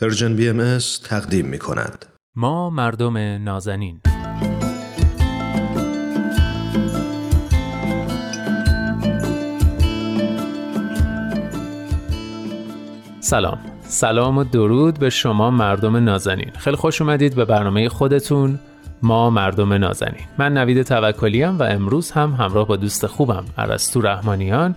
پرژن بی ام تقدیم می کند. ما مردم نازنین. سلام. سلام و درود به شما مردم نازنین. خیلی خوش اومدید به برنامه خودتون. ما مردم نازنین. من نوید توکلیم و امروز هم همراه با دوست خوبم عرستو رحمانیان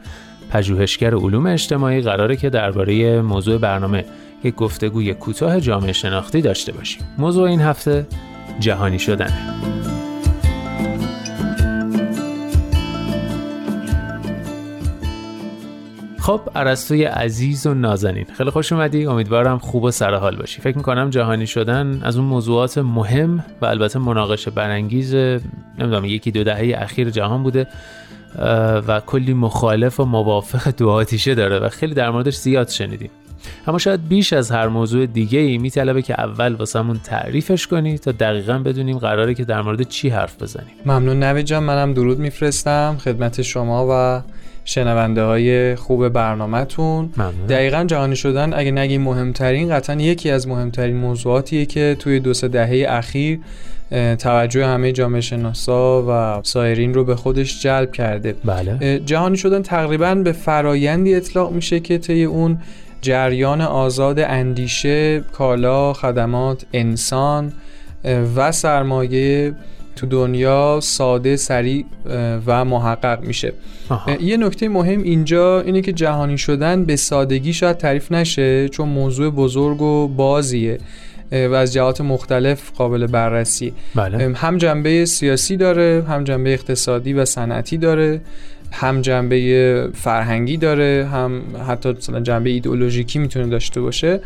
پژوهشگر علوم اجتماعی قراره که درباره موضوع برنامه یک گفتگوی کوتاه جامعه شناختی داشته باشیم. موضوع این هفته جهانی شدنه. خب عرستوی عزیز و نازنین خیلی خوش اومدی امیدوارم خوب و سرحال باشی فکر می‌کنم جهانی شدن از اون موضوعات مهم و البته مناقشه برانگیز نمی‌دونم یکی دو دهه اخیر جهان بوده و کلی مخالف و موافق دو آتیشه داره و خیلی در موردش زیاد شنیدیم اما شاید بیش از هر موضوع دیگه ای میطلبه که اول واسمون تعریفش کنی تا دقیقا بدونیم قراره که در مورد چی حرف بزنیم. ممنون نوید جان منم درود میفرستم. خدمت شما و شنونده های خوب برنامهتون. ممنون. دقیقا جهانی شدن اگه نگیم مهمترین قطعا یکی از مهمترین موضوعاتیه که توی دو سه دهه اخیر توجه همه جامعه شناسا و سایرین رو به خودش جلب کرده. بله. جهانی شدن تقریبا به فرایندی اطلاق میشه که طی اون جریان آزاد اندیشه، کالا، خدمات، انسان و سرمایه تو دنیا ساده، سریع و محقق میشه. آها. یه نکته مهم اینجا اینه که جهانی شدن به سادگی شاید تعریف نشه چون موضوع بزرگ و بازیه و از جهات مختلف قابل بررسی بله. هم جنبه سیاسی داره هم جنبه اقتصادی و صنعتی داره. هم جنبه فرهنگی داره هم حتی مثلا جنبه ایدئولوژیکی می‌تونه داشته باشه.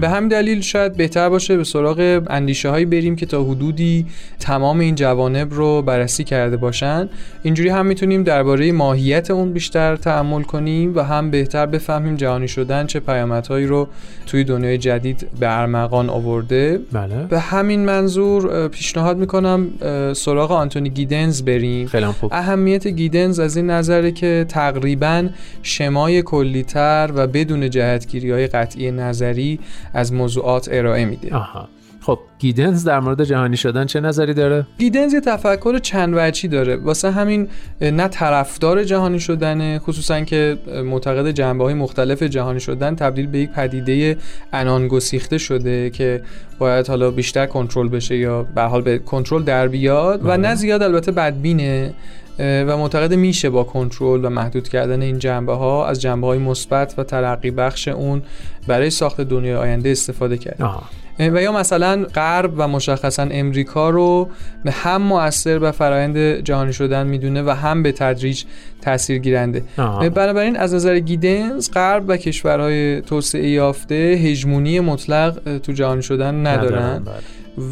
به همین دلیل شاید بهتر باشه به سراغ اندیشه هایی بریم که تا حدودی تمام این جوانب رو بررسی کرده باشن. اینجوری هم می‌تونیم درباره ماهیت اون بیشتر تعمل کنیم و هم بهتر بفهمیم جهانی شدن چه پیامدهایی رو توی دنیای جدید به ارمغان آورده. بله. به همین منظور پیشنهاد می‌کنم سراغ آنتونی گیدنز بریم. خیلی خوب. اهمیت گیدنز از این نظره که تقریبا شمای کلیتر و بدون جهتگیری های قطعی نظری از موضوعات ارائه میده. آها. خب گیدنز در مورد جهانی شدن چه نظری داره؟ گیدنز یه تفکر چند وجهی داره. واسه همین نه طرفدار جهانی شدنه خصوصا که معتقد جنبه های مختلف جهانی شدن تبدیل به یک پدیده انان گسیخته شده که باید حالا بیشتر کنترل بشه یا به حال به کنترل در بیاد و بله. نه زیاد البته بدبینه و معتقد میشه با کنترل و محدود کردن این جنبه ها از جنبه های مثبت و ترقی بخش اون برای ساخت دنیای آینده استفاده کرد آها. و یا مثلا غرب و مشخصا امریکا رو به هم مؤثر به فرایند جهانی شدن می‌دونه و هم به تدریج تاثیر گیرنده آها. بنابراین از نظر گیدنز غرب و کشورهای توسعه یافته هژمونی مطلق تو جهانی شدن ندارن بله.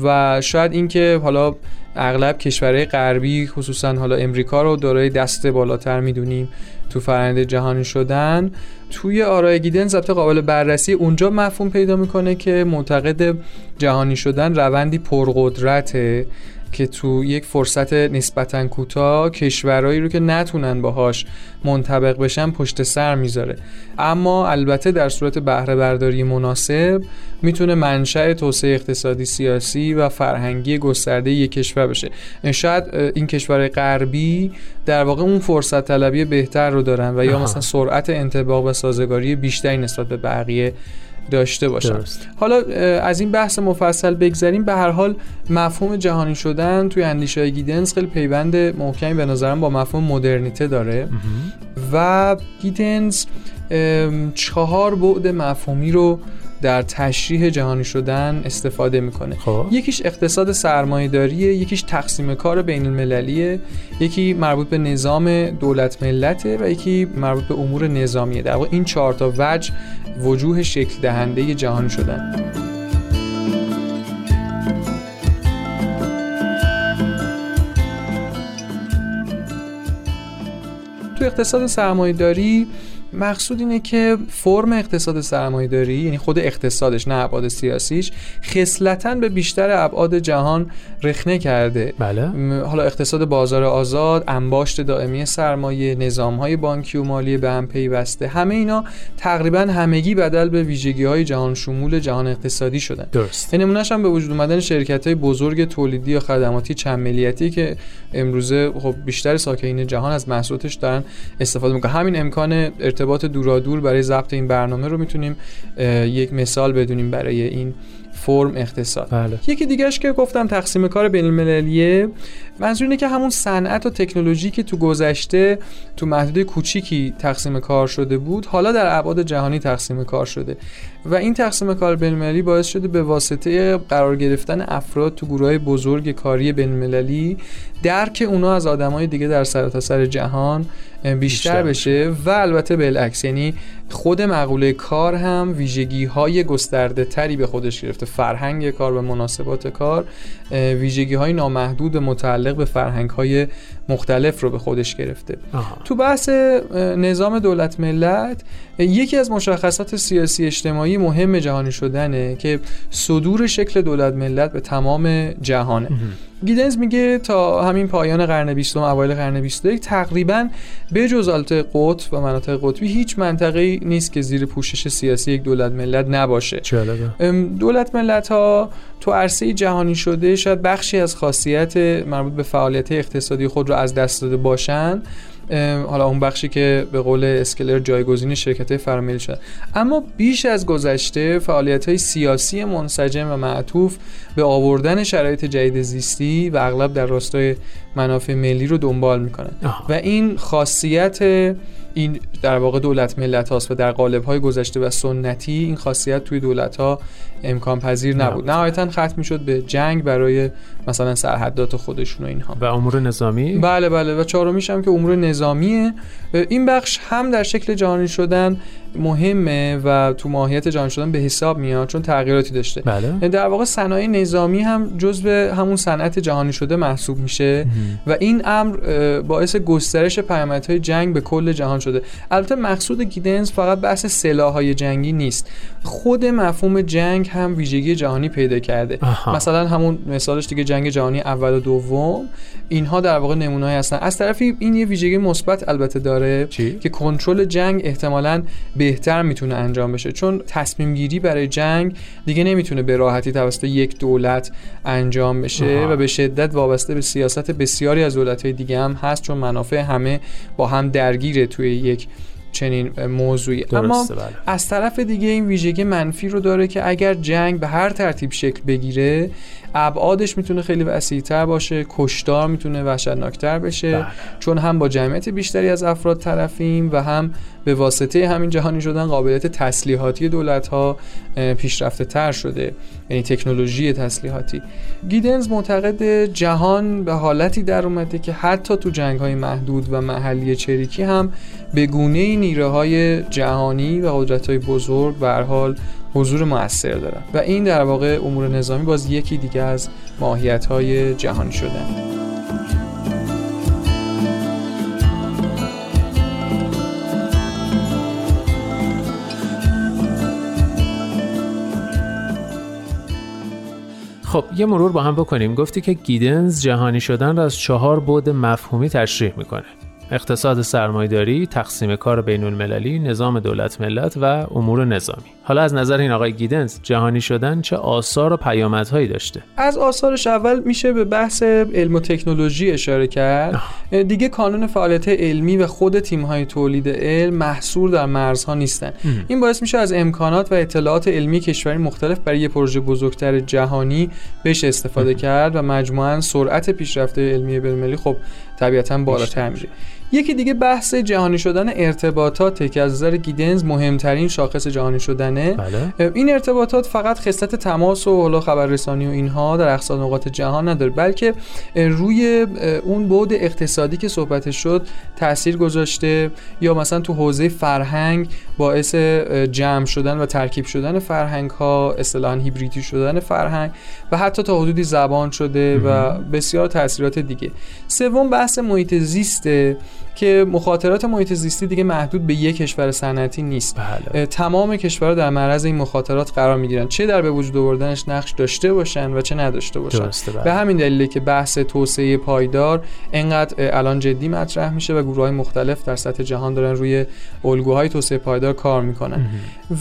و شاید اینکه حالا اغلب کشورهای غربی خصوصا حالا امریکا رو دارای دست بالاتر می‌دونیم تو فرآیند جهانی شدن. توی آرای گیدنز البته قابل بررسی اونجا مفهوم پیدا می‌کنه که معتقد جهانی شدن روندی پرقدرته. که تو یک فرصت نسبتا کوتاه کشورهایی رو که نتونن باهاش منطبق بشن پشت سر می‌ذاره اما البته در صورت بهره برداری مناسب می‌تونه منشأ توسعه اقتصادی سیاسی و فرهنگی گسترده یک کشور بشه شاید این کشورهای غربی در واقع اون فرصت طلبی بهتر رو دارن و یا. مثلا سرعت انطباق و سازگاری بیشتری نسبت به بقیه داشته باشن. درست. حالا از این بحث مفصل بگذریم. به هر حال مفهوم جهانی شدن توی اندیشه های گیدنز خیلی پیوند محکمی به نظرم با مفهوم مدرنیته داره. و گیدنز ام، چهار بعد مفهومی رو در تشریح جهانی شدن استفاده می‌کنه. خب. یکیش اقتصاد سرمایه‌داریه یکیش تقسیم کار بین المللیه یکی مربوط به نظام دولت ملته و یکی مربوط به امور نظامیه. در واقع این چهار تا وجه وجوه شکل دهنده جهانی شدن. تو اقتصاد سرمایه‌داری مقصود اینه که فرم اقتصاد سرمایه داری یعنی خود اقتصادش نه ابعاد سیاسیش خصلتا به بیشتر ابعاد جهان رخنه کرده. بله. حالا اقتصاد بازار آزاد انباشت دائمی سرمایه نظام های بانکی و مالی به هم پیوسته همه اینا تقریبا همگی بدل به ویژگی های جهان شمول جهان اقتصادی شدن. درست. نمونهش هم به وجود اومدن شرکت های بزرگ تولیدی یا خدماتی چند ملیتی که امروزه خب بیشتر ساکنین جهان از محصولاتش دارن استفاده می‌کنن. همین امکان ارتباط دورادور برای ضبط این برنامه رو می‌تونیم یک مثال بدونیم برای این فرم اقتصاد. بله. یکی دیگهش که گفتم تقسیم کار بین المللیه منظور اینه که همون صنعت و تکنولوژی که تو گذشته تو محدوده کوچیکی تقسیم کار شده بود حالا در ابعاد جهانی تقسیم کار شده. و این تقسیم کار بین المللی باعث شده به واسطه قرار گرفتن افراد تو گروه بزرگ کاری بین المللی درک اونا از آدمای دیگه در سرتاسر سر جهان بیشتر, بیشتر بشه. و البته بالعکس یعنی خود مقوله کار هم ویژگی های گسترده تری به خودش گرفته. فرهنگ کار و مناسبات کار ویژگی های نامحدود متعلق به فرهنگ های مختلف رو به خودش گرفته. آها. تو بحث نظام دولت ملت یکی از مشخصات سیاسی اجتماعی مهم جهانی شدنه که صدور شکل دولت ملت به تمام جهانه. گیدنز میگه تا همین پایان قرن بیستم اوایل قرن 21 تقریبا به جز آلت قطب و مناطق قطبی هیچ منطقه نیست که زیر پوشش سیاسی یک دولت ملت نباشه. دولت ملت ها تو عرصه جهانی شده شاید بخشی از خاصیت مربوط به فعالیت اقتصادی خود رو از دست داده باشند حالا اون بخشی که به قول اسکلر جایگزین شرکت فراملی شد. اما بیش از گذشته فعالیت های سیاسی منسجم و معطوف به آوردن شرایط جدید زیستی و اغلب در راستای منافع ملی رو دنبال می‌کنن. و این خاصیت این در واقع دولت ملت هاست و در قالب های گذشته و سنتی این خاصیت توی دولت ها امکان پذیر نبود. نهایتا ختم شد به جنگ برای مثلا سرحدات خودشون و اینها. و امور نظامی؟ بله بله. و چهارمیش هم که امور نظامیه. این بخش هم در شکل جهانی شدن مهمه و تو ماهیت جهانی شدن به حساب میاد چون تغییراتی داشته. بله. در واقع صنایع نظامی هم جزء همون صنعت جهانی شده محسوب میشه و این امر باعث گسترش پیامدهای جنگ به کل جهان شده. البته مقصود گیدنز فقط بحث سلاحهای جنگی نیست. خود مفهوم جنگ هم ویژگی جهانی پیدا کرده. مثلا همون مثالش دیگه جنگ جهانی اول و دوم. اینها در واقع نمونه‌ای هستن. از طرفی این یه ویژگی مثبت البته داره چی؟ که کنترل جنگ احتمالاً بهتر می‌تونه انجام بشه. چون تصمیم گیری برای جنگ دیگه نمی‌تونه به راحتی توسط یک دولت انجام بشه و به شدت وابسته به سیاست بسیاری از دولت‌های دیگه هم هست چون منافع همه با هم درگیره توی یک چنین موضوعی. اما بله. از طرف دیگه این ویژگی منفی رو داره که اگر جنگ به هر ترتیب شکل بگیره ابعادش می‌تونه خیلی وسیعتر باشه کشتار می‌تونه وحشتناکتر بشه بله. چون هم با جمعیت بیشتری از افراد طرفیم و هم به واسطه همین جهانی شدن قابلیت تسلیحاتی دولت ها پیشرفته تر شده یعنی تکنولوژی تسلیحاتی گیدنز معتقد جهان به حالتی در اومده که حتی تو جنگ های محدود و محلی چریکی هم به گونه نیره های جهانی و قدرت های بزرگ به حال حضور موثر دارن. و این در واقع امور نظامی باز یکی دیگه از ماهیت های جهانی شدن خب یه مرور با هم بکنیم. گفتی که گیدنز جهانی شدن را از چهار بود مفهومی تشریح می‌کنه. اقتصاد سرمایداری، تقسیم کار بین المللی، نظام دولت ملت و امور نظامی. حالا از نظر این آقای گیدنز جهانی شدن چه آثار و پیامدهایی داشته؟ از آثارش اول میشه به بحث علم و تکنولوژی اشاره کرد. دیگه کانون فعالیت علمی و خود تیم‌های تولید علم محصور در مرزها نیستن. این باعث میشه از امکانات و اطلاعات علمی کشوری مختلف برای یه پروژه بزرگتر جهانی بهش استفاده کرد و مجموعاً سرعت پیشرفت علمی بین‌المللی خب طبیعتا بالاتر میره یکی دیگه بحث جهانی شدن ارتباطات که از نظر گیدنز مهمترین شاخص جهانی شدنه. بله. این ارتباطات فقط خصلت تماس و حالا خبررسانی و اینها در اقصا نقاط جهان نداره بلکه روی اون بود اقتصادی که صحبتش شد تاثیر گذاشته یا مثلا تو حوزه فرهنگ باعث جمع شدن و ترکیب شدن فرهنگ ها اصطلاحا هیبریدی شدن فرهنگ و حتی تا حدودی زبان شده و بسیار تاثیرات دیگه. سوم بحث محیط زیسته که مخاطرات محیط زیستی دیگه محدود به یک کشور صنعتی نیست. بله. تمام کشورها در معرض این مخاطرات قرار می‌گیرن. چه در به وجود آوردنش نقش داشته باشن و چه نداشته باشن. بله. به همین دلیله که بحث توسعه پایدار انقدر الان جدی مطرح میشه و گروه های مختلف در سطح جهان دارن روی الگوهای توسعه پایدار کار می‌کنن.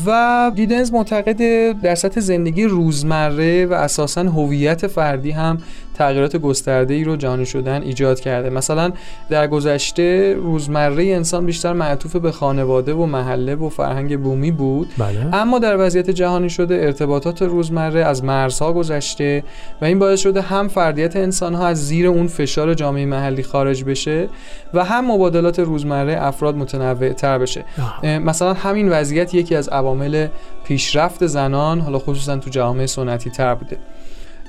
و گیدنز معتقد در سطح زندگی روزمره و اساسا هویت فردی هم تغییرات گسترده ای رو جهانی شدن ایجاد کرده. مثلا در گذشته روزمره انسان بیشتر معطوف به خانواده و محله و فرهنگ بومی بود بله. اما در وضعیت جهانی شده ارتباطات روزمره از مرزها گذشته و این باعث شده هم فردیت انسان ها از زیر اون فشار جامعه محلی خارج بشه و هم مبادلات روزمره افراد متنوع تر بشه آه. مثلا همین وضعیت یکی از عوامل پیشرفت زنان حالا خصوصا تو جامعه سنتی تر بوده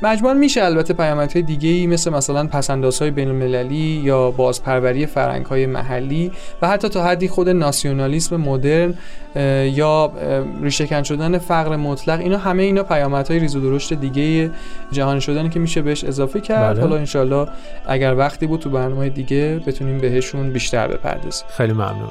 مجموعا میشه البته پیامدهای دیگه ای مثل مثلا پسندازهای بین المللی یا بازپروری فرهنگ های محلی و حتی تا حدی خود ناسیونالیسم مدرن یا ریشهکن شدن فقر مطلق اینا همه اینا پیامدهای ریز و درشت دیگه جهانی شدنی که میشه بهش اضافه کرد. بله. حالا انشالله اگر وقتی بود تو برنامه دیگه بتونیم بهشون بیشتر بپردازیم. خیلی ممنون.